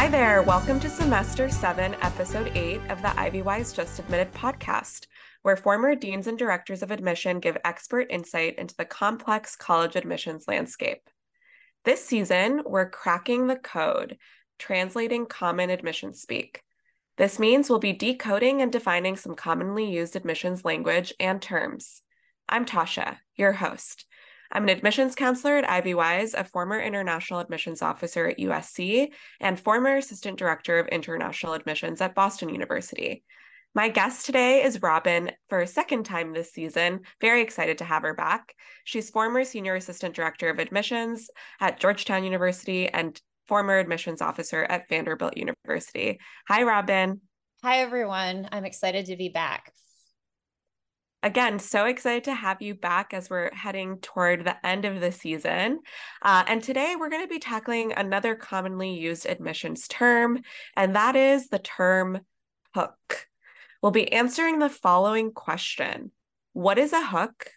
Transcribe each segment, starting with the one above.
Hi there. Welcome to Semester 7, Episode 8 of the IvyWise Just Admitted podcast, where former deans and directors of admission give expert insight into the complex college admissions landscape. This season, we're cracking the code, translating common admission speak. This means we'll be decoding and defining some commonly used admissions language and terms. I'm Tasha, your host. I'm an admissions counselor at IvyWise, a former international admissions officer at USC, and former assistant director of international admissions at Boston University. My guest today is Robin for a second time this season. Very excited to have her back. She's former senior assistant director of admissions at Georgetown University and former admissions officer at Vanderbilt University. Hi, Robin. Hi, everyone. I'm excited to be back again, so excited to have you back as we're heading toward the end of the season. Uh, and today we're going to be tackling another commonly used admissions term, and that is the term hook. We'll be answering the following question What is a hook?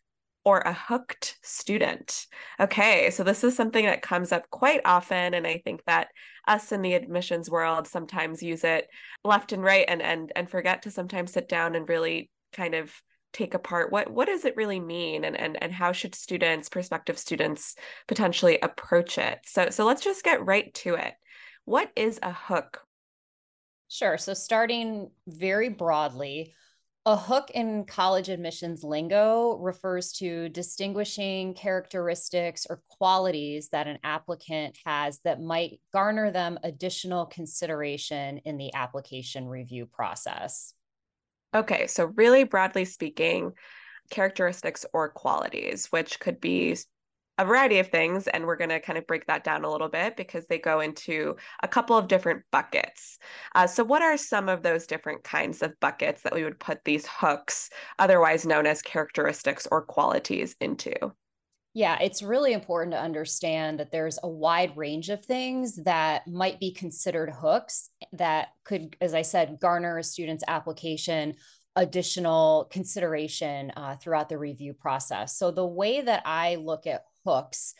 Or a hooked student. Okay, so this is something that comes up quite often, and I think that us in the admissions world sometimes use it left and right, and and and forget to sometimes sit down and really kind of take apart what what does it really mean and and, and how should students prospective students potentially approach it? So so let's just get right to it. What is a hook? Sure so starting very broadly a hook in college admissions lingo refers to distinguishing characteristics or qualities that an applicant has that might garner them additional consideration in the application review process. Okay, so really broadly speaking, characteristics or qualities, which could be a variety of things. And we're going to kind of break that down a little bit because they go into a couple of different buckets. Uh, so, what are some of those different kinds of buckets that we would put these hooks, otherwise known as characteristics or qualities, into? Yeah, it's really important to understand that there's a wide range of things that might be considered hooks that could, as I said, garner a student's application additional consideration uh, throughout the review process. So, the way that I look at hooks,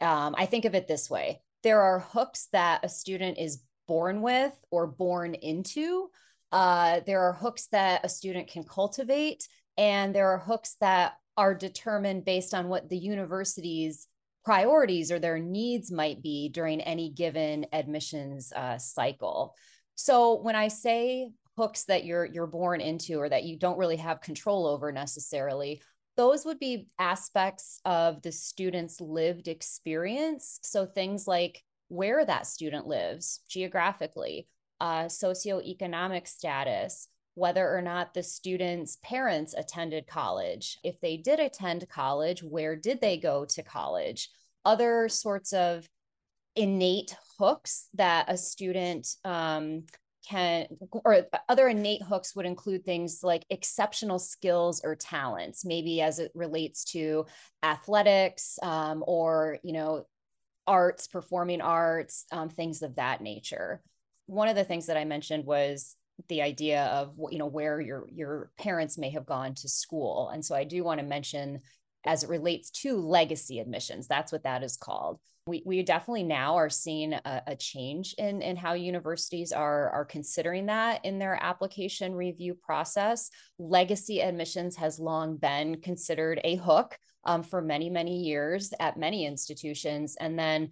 um, I think of it this way there are hooks that a student is born with or born into. Uh, there are hooks that a student can cultivate, and there are hooks that are determined based on what the university's priorities or their needs might be during any given admissions uh, cycle. So when I say hooks that you're you're born into or that you don't really have control over necessarily, those would be aspects of the student's lived experience. So things like where that student lives geographically, uh, socioeconomic status, whether or not the student's parents attended college. If they did attend college, where did they go to college? Other sorts of innate hooks that a student um, can, or other innate hooks would include things like exceptional skills or talents, maybe as it relates to athletics um, or, you know, arts, performing arts, um, things of that nature. One of the things that I mentioned was the idea of you know where your your parents may have gone to school and so i do want to mention as it relates to legacy admissions that's what that is called we, we definitely now are seeing a, a change in, in how universities are, are considering that in their application review process. Legacy admissions has long been considered a hook um, for many, many years at many institutions. And then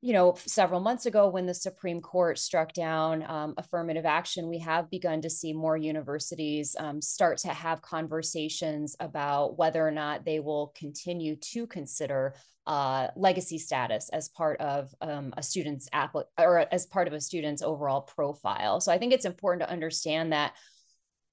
you know, several months ago when the Supreme Court struck down um, affirmative action, we have begun to see more universities um, start to have conversations about whether or not they will continue to consider uh, legacy status as part of um, a student's app or as part of a student's overall profile. So I think it's important to understand that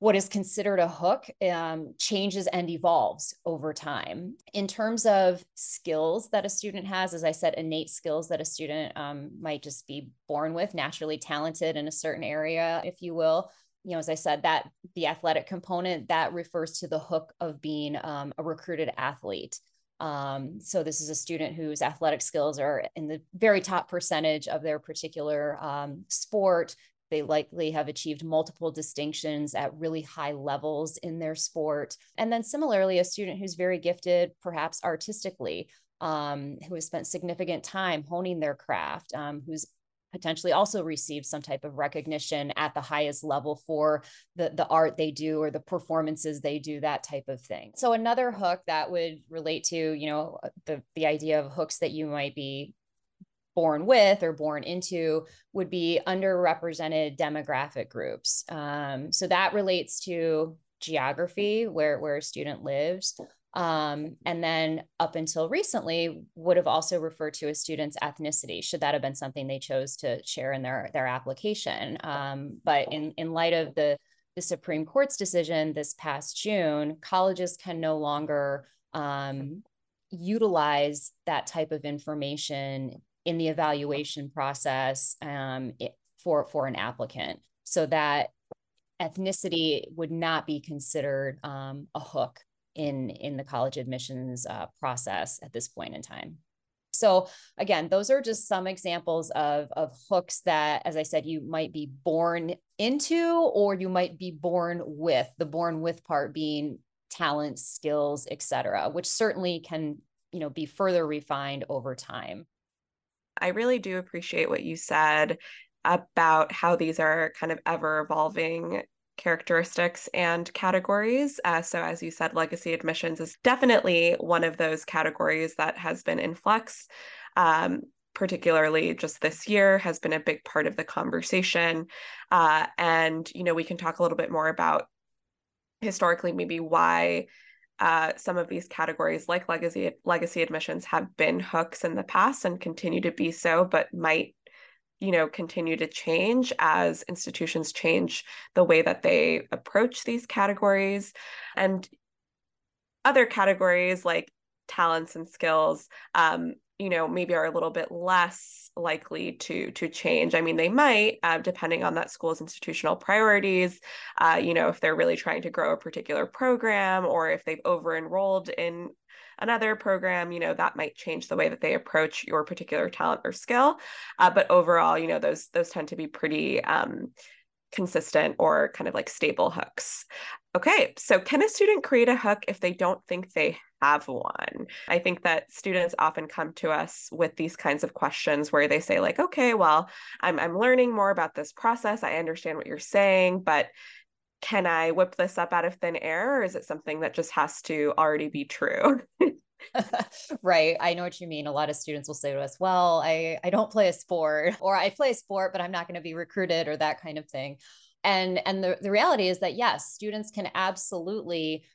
what is considered a hook um, changes and evolves over time. In terms of skills that a student has, as I said, innate skills that a student um, might just be born with, naturally talented in a certain area, if you will. You know, as I said, that the athletic component that refers to the hook of being um, a recruited athlete. Um, so this is a student whose athletic skills are in the very top percentage of their particular um, sport, they likely have achieved multiple distinctions at really high levels in their sport. And then similarly, a student who's very gifted, perhaps artistically, um, who has spent significant time honing their craft, um, who's potentially also received some type of recognition at the highest level for the, the art they do or the performances they do, that type of thing. So another hook that would relate to, you know, the, the idea of hooks that you might be born with or born into would be underrepresented demographic groups. Um, so that relates to geography, where, where a student lives. Um, and then up until recently would have also referred to a student's ethnicity, should that have been something they chose to share in their, their application. Um, but in, in light of the, the Supreme Court's decision this past June, colleges can no longer um, utilize that type of information in the evaluation process um, for for an applicant, so that ethnicity would not be considered um, a hook in in the college admissions uh, process at this point in time. So again, those are just some examples of, of hooks that, as I said, you might be born into or you might be born with, the born with part being talents, skills, etc., which certainly can, you know, be further refined over time. I really do appreciate what you said about how these are kind of ever evolving characteristics and categories. Uh, so, as you said, legacy admissions is definitely one of those categories that has been in flux. Um, particularly just this year has been a big part of the conversation uh, and you know we can talk a little bit more about historically maybe why uh, some of these categories like legacy legacy admissions have been hooks in the past and continue to be so but might you know continue to change as institutions change the way that they approach these categories. And other categories like talents and skills um, you know maybe are a little bit less likely to to change i mean they might uh, depending on that school's institutional priorities uh, you know if they're really trying to grow a particular program or if they've over enrolled in another program you know that might change the way that they approach your particular talent or skill uh, but overall you know those those tend to be pretty um, consistent or kind of like stable hooks. Okay, so can a student create a hook if they don't think they have one? I think that students often come to us with these kinds of questions where they say like, okay, well, I'm I'm learning more about this process. I understand what you're saying, but can I whip this up out of thin air or is it something that just has to already be true? right. I know what you mean. A lot of students will say to us, well, I, I don't play a sport or I play a sport, but I'm not going to be recruited or that kind of thing. And, and the, the reality is that yes, students can absolutely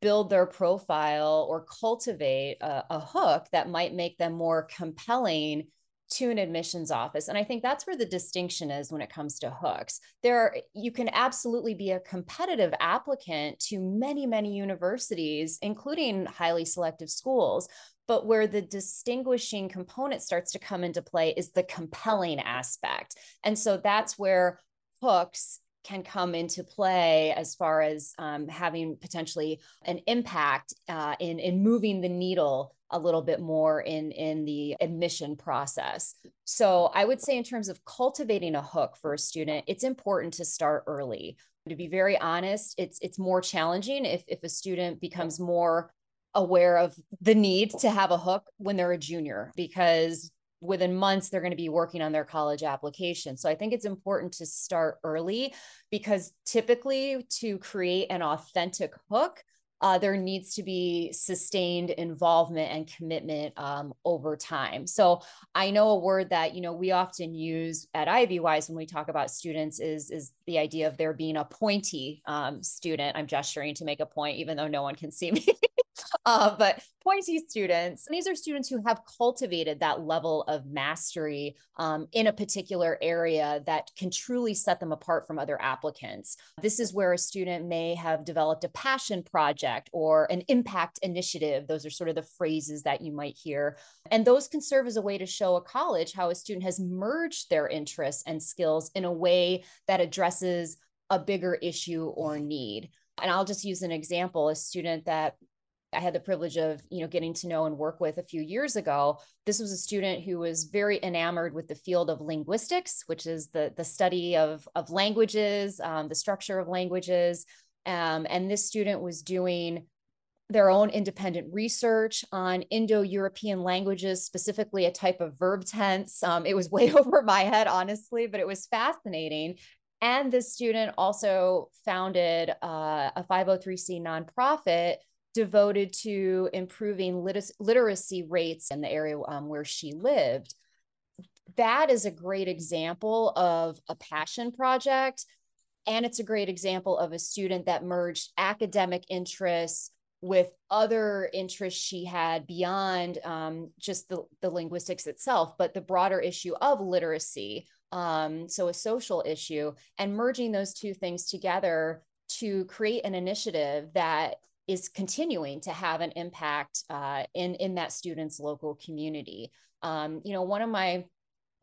build their profile or cultivate a, a hook that might make them more compelling to an admissions office. And i think that's where the distinction is when it comes to hooks. There you can absolutely be a competitive applicant to many many universities including highly selective schools. But where the distinguishing component starts to come into play is the compelling aspect. And so that's where hooks can come into play as far as um, having potentially an impact uh, in in moving the needle a little bit more in in the admission process. So I would say in terms of cultivating a hook for a student, it's important to start early. To be very honest, it's it's more challenging if if a student becomes more aware of the need to have a hook when they're a junior because within months they're going to be working on their college application. So I think it's important to start early because typically to create an authentic hook, uh, there needs to be sustained involvement and commitment um, over time. So I know a word that you know we often use at Ivywise when we talk about students is is the idea of there being a pointy um, student. I'm gesturing to make a point, even though no one can see me. uh, but pointy students, these are students who have cultivated that level of mastery um, in a particular area that can truly set them apart from other applicants. This is where a student may have developed a passion project or an impact initiative. Those are sort of the phrases that you might hear. And those can serve as a way to show a college how a student has merged their interests and skills in a way that addresses a bigger issue or need. And I'll just use an example a student that I had the privilege of, you know, getting to know and work with a few years ago. This was a student who was very enamored with the field of linguistics, which is the the study of of languages, um, the structure of languages. Um, and this student was doing their own independent research on Indo-European languages, specifically a type of verb tense. Um, it was way over my head, honestly, but it was fascinating. And this student also founded uh, a 503c nonprofit devoted to improving lit- literacy rates in the area um, where she lived. That is a great example of a passion project. And it's a great example of a student that merged academic interests with other interests she had beyond um, just the, the linguistics itself, but the broader issue of literacy. Um, so, a social issue, and merging those two things together to create an initiative that is continuing to have an impact uh, in in that student's local community. Um, you know, one of my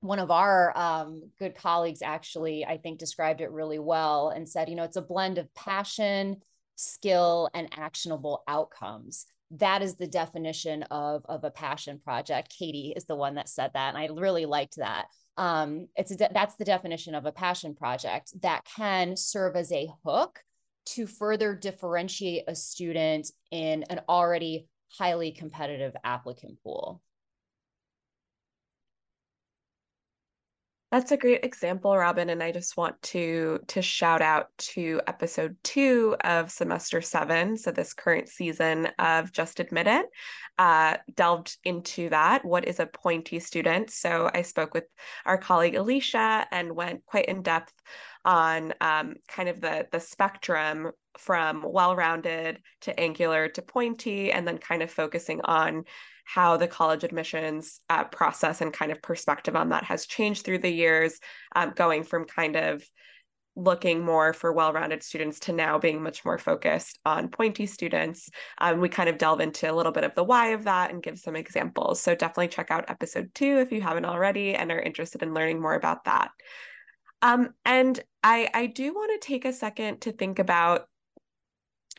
one of our um, good colleagues actually, I think, described it really well and said, you know, it's a blend of passion, skill, and actionable outcomes. That is the definition of, of a passion project. Katie is the one that said that. And I really liked that. Um, it's a de- that's the definition of a passion project that can serve as a hook to further differentiate a student in an already highly competitive applicant pool. That's a great example, Robin, and I just want to to shout out to episode two of semester seven, so this current season of Just Admitted, uh, delved into that. What is a pointy student? So I spoke with our colleague Alicia and went quite in depth on um, kind of the the spectrum from well-rounded to angular to pointy, and then kind of focusing on how the college admissions uh, process and kind of perspective on that has changed through the years, um, going from kind of looking more for well-rounded students to now being much more focused on pointy students. Um, we kind of delve into a little bit of the why of that and give some examples. So definitely check out episode two if you haven't already and are interested in learning more about that. Um, and I I do want to take a second to think about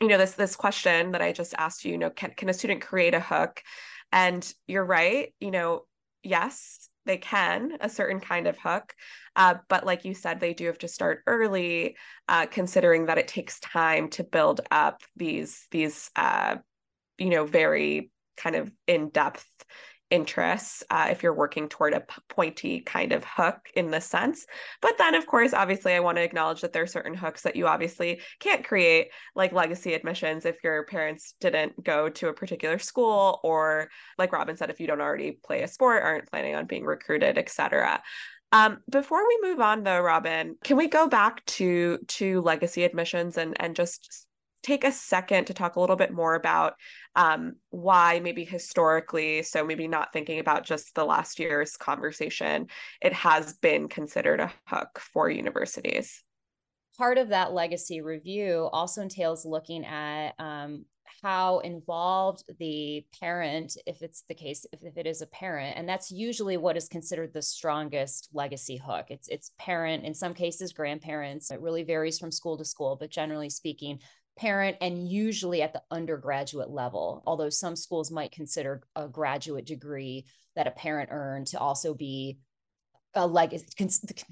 you know this this question that I just asked you. You know, can can a student create a hook? And you're right, you know, yes, they can a certain kind of hook. Uh, but like you said, they do have to start early, uh, considering that it takes time to build up these these uh, you know very kind of in depth interests uh, if you're working toward a pointy kind of hook in this sense. But then, of course, obviously, I want to acknowledge that there are certain hooks that you obviously can't create, like legacy admissions if your parents didn't go to a particular school, or like Robin said, if you don't already play a sport, aren't planning on being recruited, etc. Um, before we move on, though, Robin, can we go back to to legacy admissions and and just take a second to talk a little bit more about um, why maybe historically so maybe not thinking about just the last year's conversation it has been considered a hook for universities part of that legacy review also entails looking at um, how involved the parent, if it's the case, if, if, it is a parent, and that's usually what is considered the strongest legacy hook. It's it's parent, in some cases, grandparents. It really varies from school to school, but generally speaking, parent and usually at the undergraduate level, although some schools might consider a graduate degree that a parent earned to also be a legacy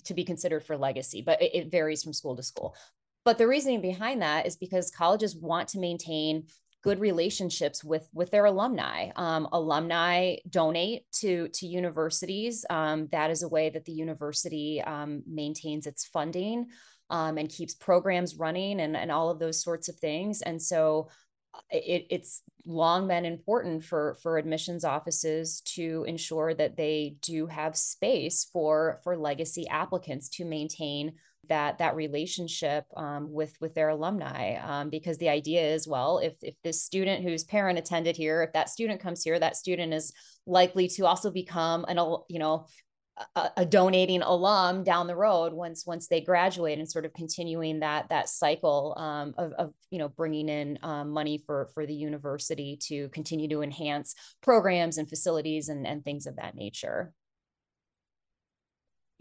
to be considered for legacy, but it, varies from school to school. But the reasoning behind that is because colleges want to maintain good relationships with with their alumni. Um, alumni donate to to universities. Um, that is a way that the university um, maintains its funding um, and keeps programs running and, and all of those sorts of things. And so uh, it, it's long been important for for admissions offices to ensure that they do have space for for legacy applicants to maintain that that relationship um, with with their alumni um, because the idea is well if if this student whose parent attended here if that student comes here that student is likely to also become an you know a, a, donating alum down the road once once they graduate and sort of continuing that that cycle um, of, of you know bringing in um, money for for the university to continue to enhance programs and facilities and, and things of that nature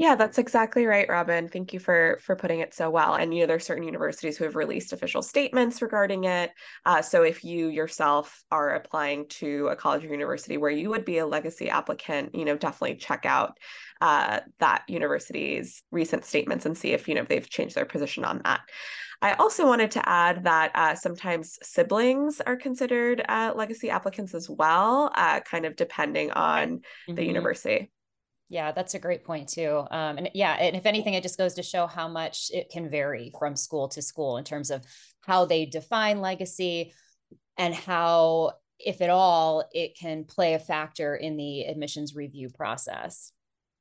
Yeah, that's exactly right, Robin. Thank you for for putting it so well. And you know, there's certain universities who have released official statements regarding it. Uh, so if you yourself are applying to a college or university where you would be a legacy applicant, you know, definitely check out uh, that university's recent statements and see if you know they've changed their position on that. I also wanted to add that uh, sometimes siblings are considered uh, legacy applicants as well, uh, kind of depending on mm-hmm. the university. Yeah, that's a great point too. Um, and yeah, and if anything, it just goes to show how much it can vary from school to school in terms of how they define legacy and how, if at all, it can play a factor in the admissions review process.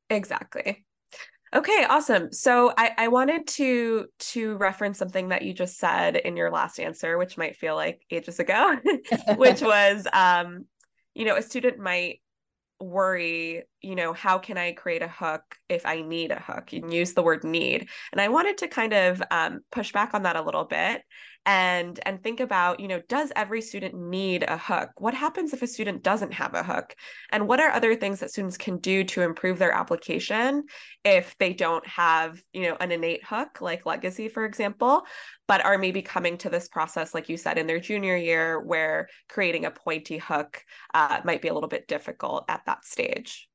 Exactly. Okay, awesome. So I, I wanted to to reference something that you just said in your last answer, which might feel like ages ago, which was um, you know, a student might worry, you know, how can I create a hook if I need a hook? and use the word need. And I wanted to kind of um, push back on that a little bit and and think about you know does every student need a hook what happens if a student doesn't have a hook and what are other things that students can do to improve their application if they don't have you know an innate hook like legacy for example but are maybe coming to this process like you said in their junior year where creating a pointy hook uh, might be a little bit difficult at that stage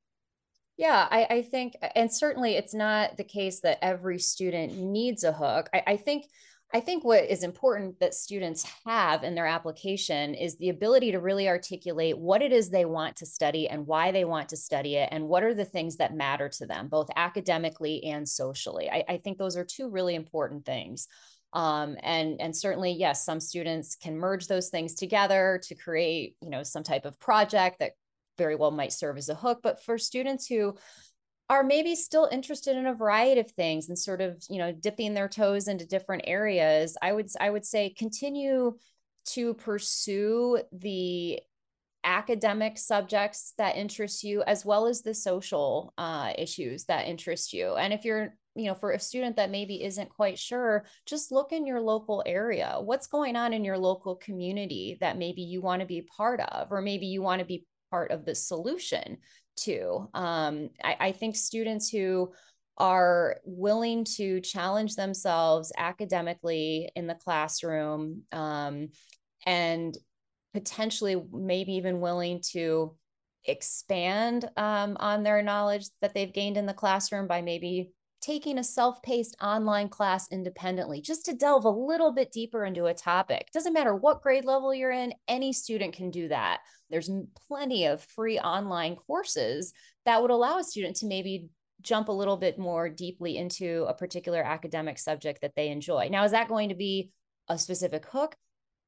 yeah, I, I, think, and certainly it's not the case that every student needs a hook. I, I think I think what is important that students have in their application is the ability to really articulate what it is they want to study and why they want to study it, and what are the things that matter to them, both academically and socially. I, I think those are two really important things. Um, and and certainly, yes, some students can merge those things together to create, you know, some type of project that very well might serve as a hook. But for students who are maybe still interested in a variety of things and sort of you know dipping their toes into different areas i would i would say continue to pursue the academic subjects that interest you as well as the social uh, issues that interest you and if you're you know for a student that maybe isn't quite sure just look in your local area what's going on in your local community that maybe you want to be part of or maybe you want to be part of the solution to. Um, I, I think students who are willing to challenge themselves academically in the classroom um, and potentially maybe even willing to expand um, on their knowledge that they've gained in the classroom by maybe taking a self-paced online class independently just to delve a little bit deeper into a topic. Doesn't matter what grade level you're in any student can do that. There's plenty of free online courses that would allow a student to maybe jump a little bit more deeply into a particular academic subject that they enjoy. Now is that going to be a specific hook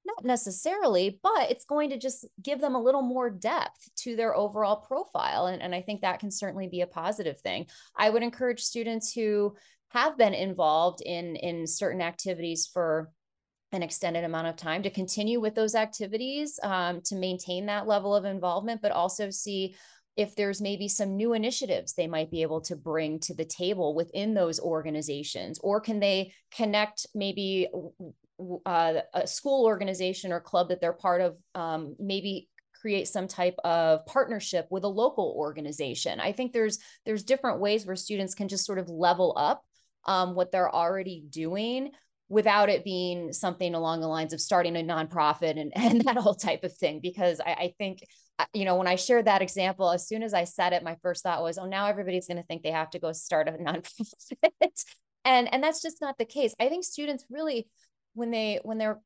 not necessarily, but it's going to just give them a little more depth to their overall profile. And, and I think that can certainly be a positive thing. I would encourage students who have been involved in, in certain activities for an extended amount of time to continue with those activities um, to maintain that level of involvement, but also see if there's maybe some new initiatives they might be able to bring to the table within those organizations or can they connect maybe uh, a school organization or club that they're part of um, maybe create some type of partnership with a local organization. I think there's there's different ways where students can just sort of level up um, what they're already doing without it being something along the lines of starting a nonprofit and, and that whole type of thing. Because I, I think uh, you know when i shared that example as soon as i said it my first thought was oh now everybody's going to think they have to go start a nonprofit. And and that's just not the case. I think students really when they when they're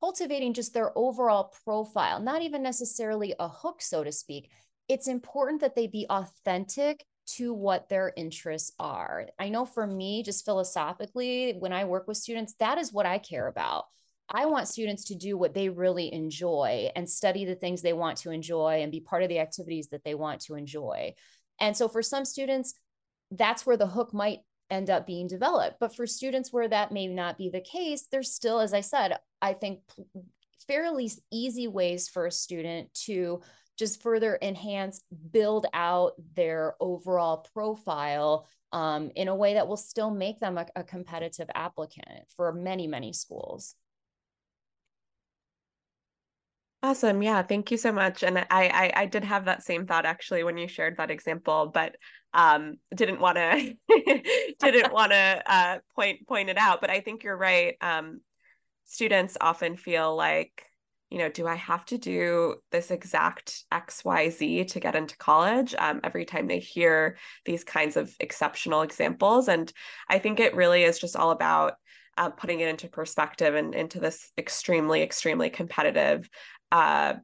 cultivating just their overall profile, not even necessarily a hook, so to speak, it's important that they be authentic to what their interests are. I know for me, just philosophically, when I work with students, that is what I care about. I want students to do what they really enjoy and study the things they want to enjoy and be part of the activities that they want to enjoy. And so for some students, that's where the hook might end up being developed. But for students where that may not be the case, there's still, as I said, I think fairly easy ways for a student to just further enhance, build out their overall profile um, in a way that will still make them a, a competitive applicant for many, many schools. Awesome. Yeah. Thank you so much. And I, I, I did have that same thought actually when you shared that example, but um, didn't want to didn't want to uh, point point it out. But I think you're right. Um, students often feel like, you know, do I have to do this exact X Y Z to get into college? Um, every time they hear these kinds of exceptional examples, and I think it really is just all about uh, putting it into perspective and into this extremely, extremely competitive uh,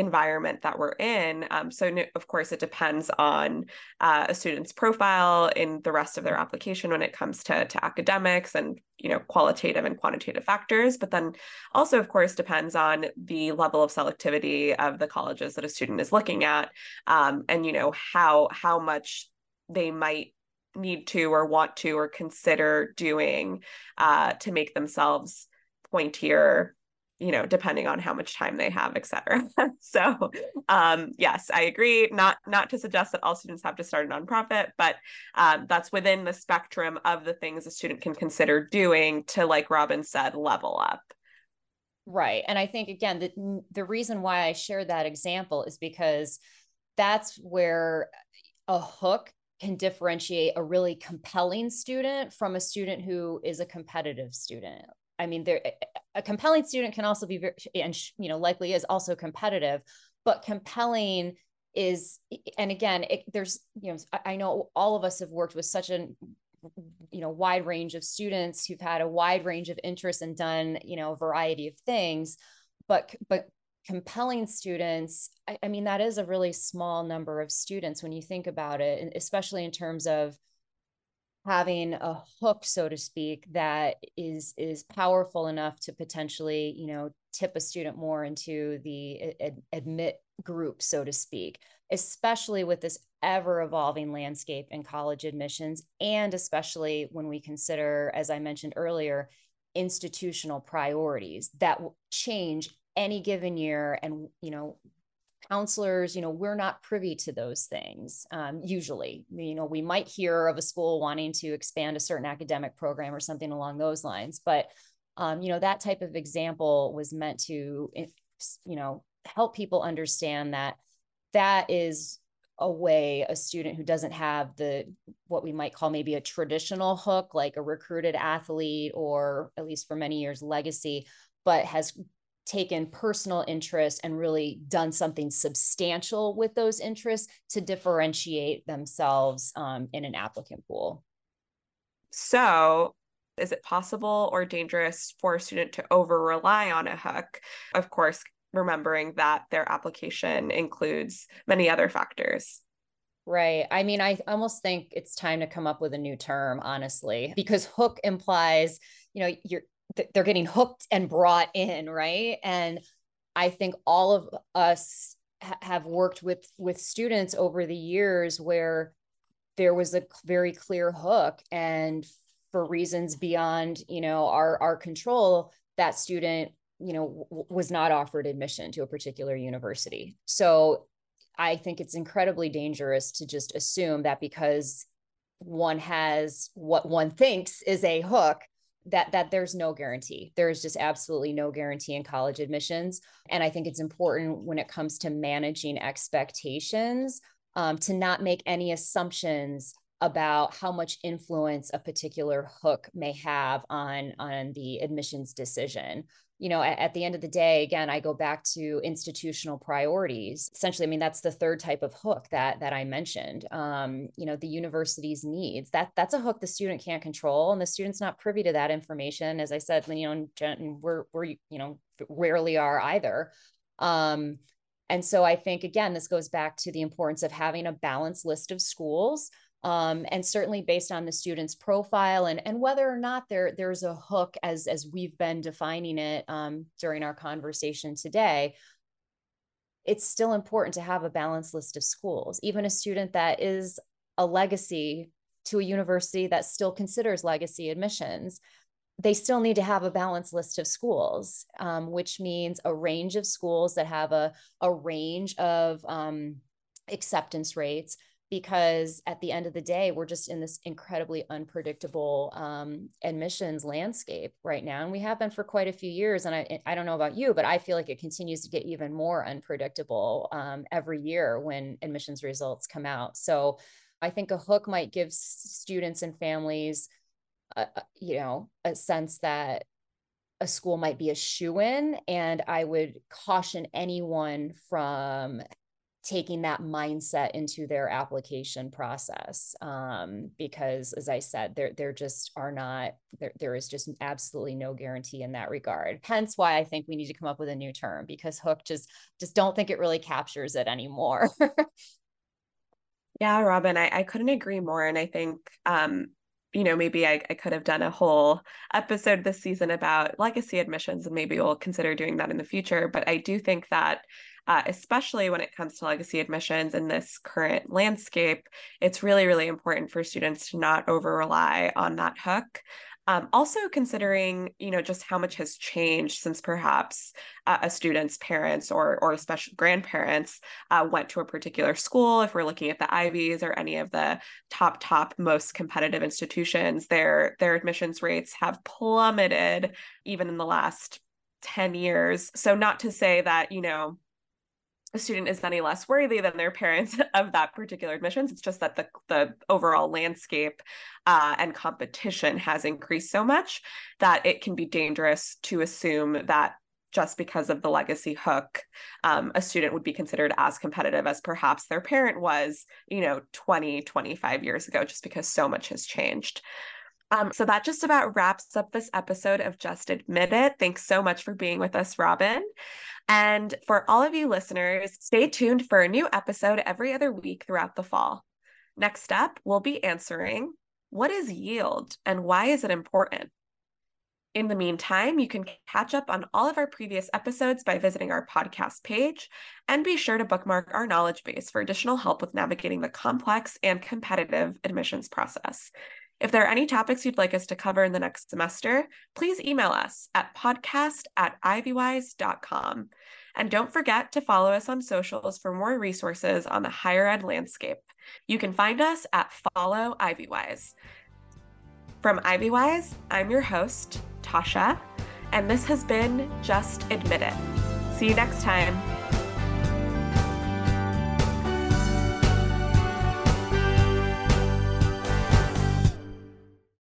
environment that we're in. Um, so, of course, it depends on uh, a student's profile in the rest of their application when it comes to, to academics and you know qualitative and quantitative factors. But then also, of course, depends on the level of selectivity of the colleges that a student is looking at, um, and you know how how much they might need to or want to or consider doing uh, to make themselves pointier you know depending on how much time they have et cetera. So um, yes i agree. Not not to suggest that all students have to start a nonprofit but um, that's within the spectrum of the things a student can consider doing to like robin said level up. Right and i think again the, the reason why i share that example is because that's where a hook can differentiate a really compelling student from a student who is a competitive student I mean, there a compelling student can also be very, and you know likely is also competitive, but compelling is and again it, there's you know I know all of us have worked with such a you know wide range of students who've had a wide range of interests and done you know a variety of things but but compelling students I, I mean that is a really small number of students when you think about it especially in terms of having a hook so to speak that is is powerful enough to potentially you know tip a student more into the ad- admit group so to speak especially with this ever evolving landscape in college admissions and especially when we consider as i mentioned earlier institutional priorities that change any given year and you know counselors you know we're not privy to those things um, usually. You know we might hear of a school wanting to expand a certain academic program or something along those lines but um, you know that type of example was meant to you know help people understand that that is a way a student who doesn't have the what we might call maybe a traditional hook like a recruited athlete or at least for many years legacy but has taken personal interest and really done something substantial with those interests to differentiate themselves um, in an applicant pool. So, is it possible or dangerous for a student to over rely on a hook? Of course, remembering that their application includes many other factors. Right. I mean, I almost think it's time to come up with a new term, honestly, because hook implies, you know, you're they're getting hooked and brought in right? And i think all of us ha- have worked with with students over the years where there was a very clear hook and for reasons beyond you know our our control that student you know w- was not offered admission to a particular university. So i think it's incredibly dangerous to just assume that because one has what one thinks is a hook that that there's no guarantee. There's just absolutely no guarantee in college admissions. And i think it's important when it comes to managing expectations um, to not make any assumptions about how much influence a particular hook may have on on the admissions decision you know at, the end of the day again i go back to institutional priorities. Essentially i mean that's the third type of hook that that i mentioned um, you know the university's needs. That that's a hook the student can't control and the student's not privy to that information. As i said you know and we're we're you know rarely are either. Um, and so i think again this goes back to the importance of having a balanced list of schools um, and certainly based on the student's profile and, and whether or not there there's a hook as as we've been defining it um, during our conversation today it's still important to have a balanced list of schools. Even a student that is a legacy to a university that still considers legacy admissions they still need to have a balanced list of schools um, which means a range of schools that have a, a range of um, acceptance rates because at the end of the day, we're just in this incredibly unpredictable um, admissions landscape right now. And we have been for quite a few years. And I, I don't know about you, but I feel like it continues to get even more unpredictable um, every year when admissions results come out. So I think a hook might give students and families, uh, you know, a sense that a school might be a shoe in. And I would caution anyone from taking that mindset into their application process um, because as i said there there just are not there, there is just absolutely no guarantee in that regard. Hence why i think we need to come up with a new term because hook just just don't think it really captures it anymore. Yeah robin I, I couldn't agree more and i think um you know, maybe I, I could have done a whole episode this season about legacy admissions, and maybe we'll consider doing that in the future. But I do think that uh, especially when it comes to legacy admissions in this current landscape, it's really, really important for students to not over rely on that hook. Um, also considering, you know, just how much has changed since perhaps uh, a student's parents or or especially grandparents uh, went to a particular school. If we're looking at the Ivies or any of the top top most competitive institutions, their their admissions rates have plummeted even in the last 10 years. So not to say that, you know, a student is any less worthy than their parents of that particular admissions. It's just that the the overall landscape uh, and competition has increased so much that it can be dangerous to assume that just because of the legacy hook, um, a student would be considered as competitive as perhaps their parent was, you know, 20, 25 years ago, just because so much has changed. Um, so that just about wraps up this episode of Just Admitted. Thanks so much for being with us, Robin. And for all of you listeners, stay tuned for a new episode every other week throughout the fall. Next up, we'll be answering what is yield and why is it important? In the meantime, you can catch up on all of our previous episodes by visiting our podcast page and be sure to bookmark our knowledge base for additional help with navigating the complex and competitive admissions process. If there are any topics you'd like us to cover in the next semester, please email us at podcast at ivywise.com. And don't forget to follow us on socials for more resources on the higher ed landscape. You can find us at Follow Ivywise. From Ivywise, I'm your host, Tasha, and this has been Just Admitted. See you next time.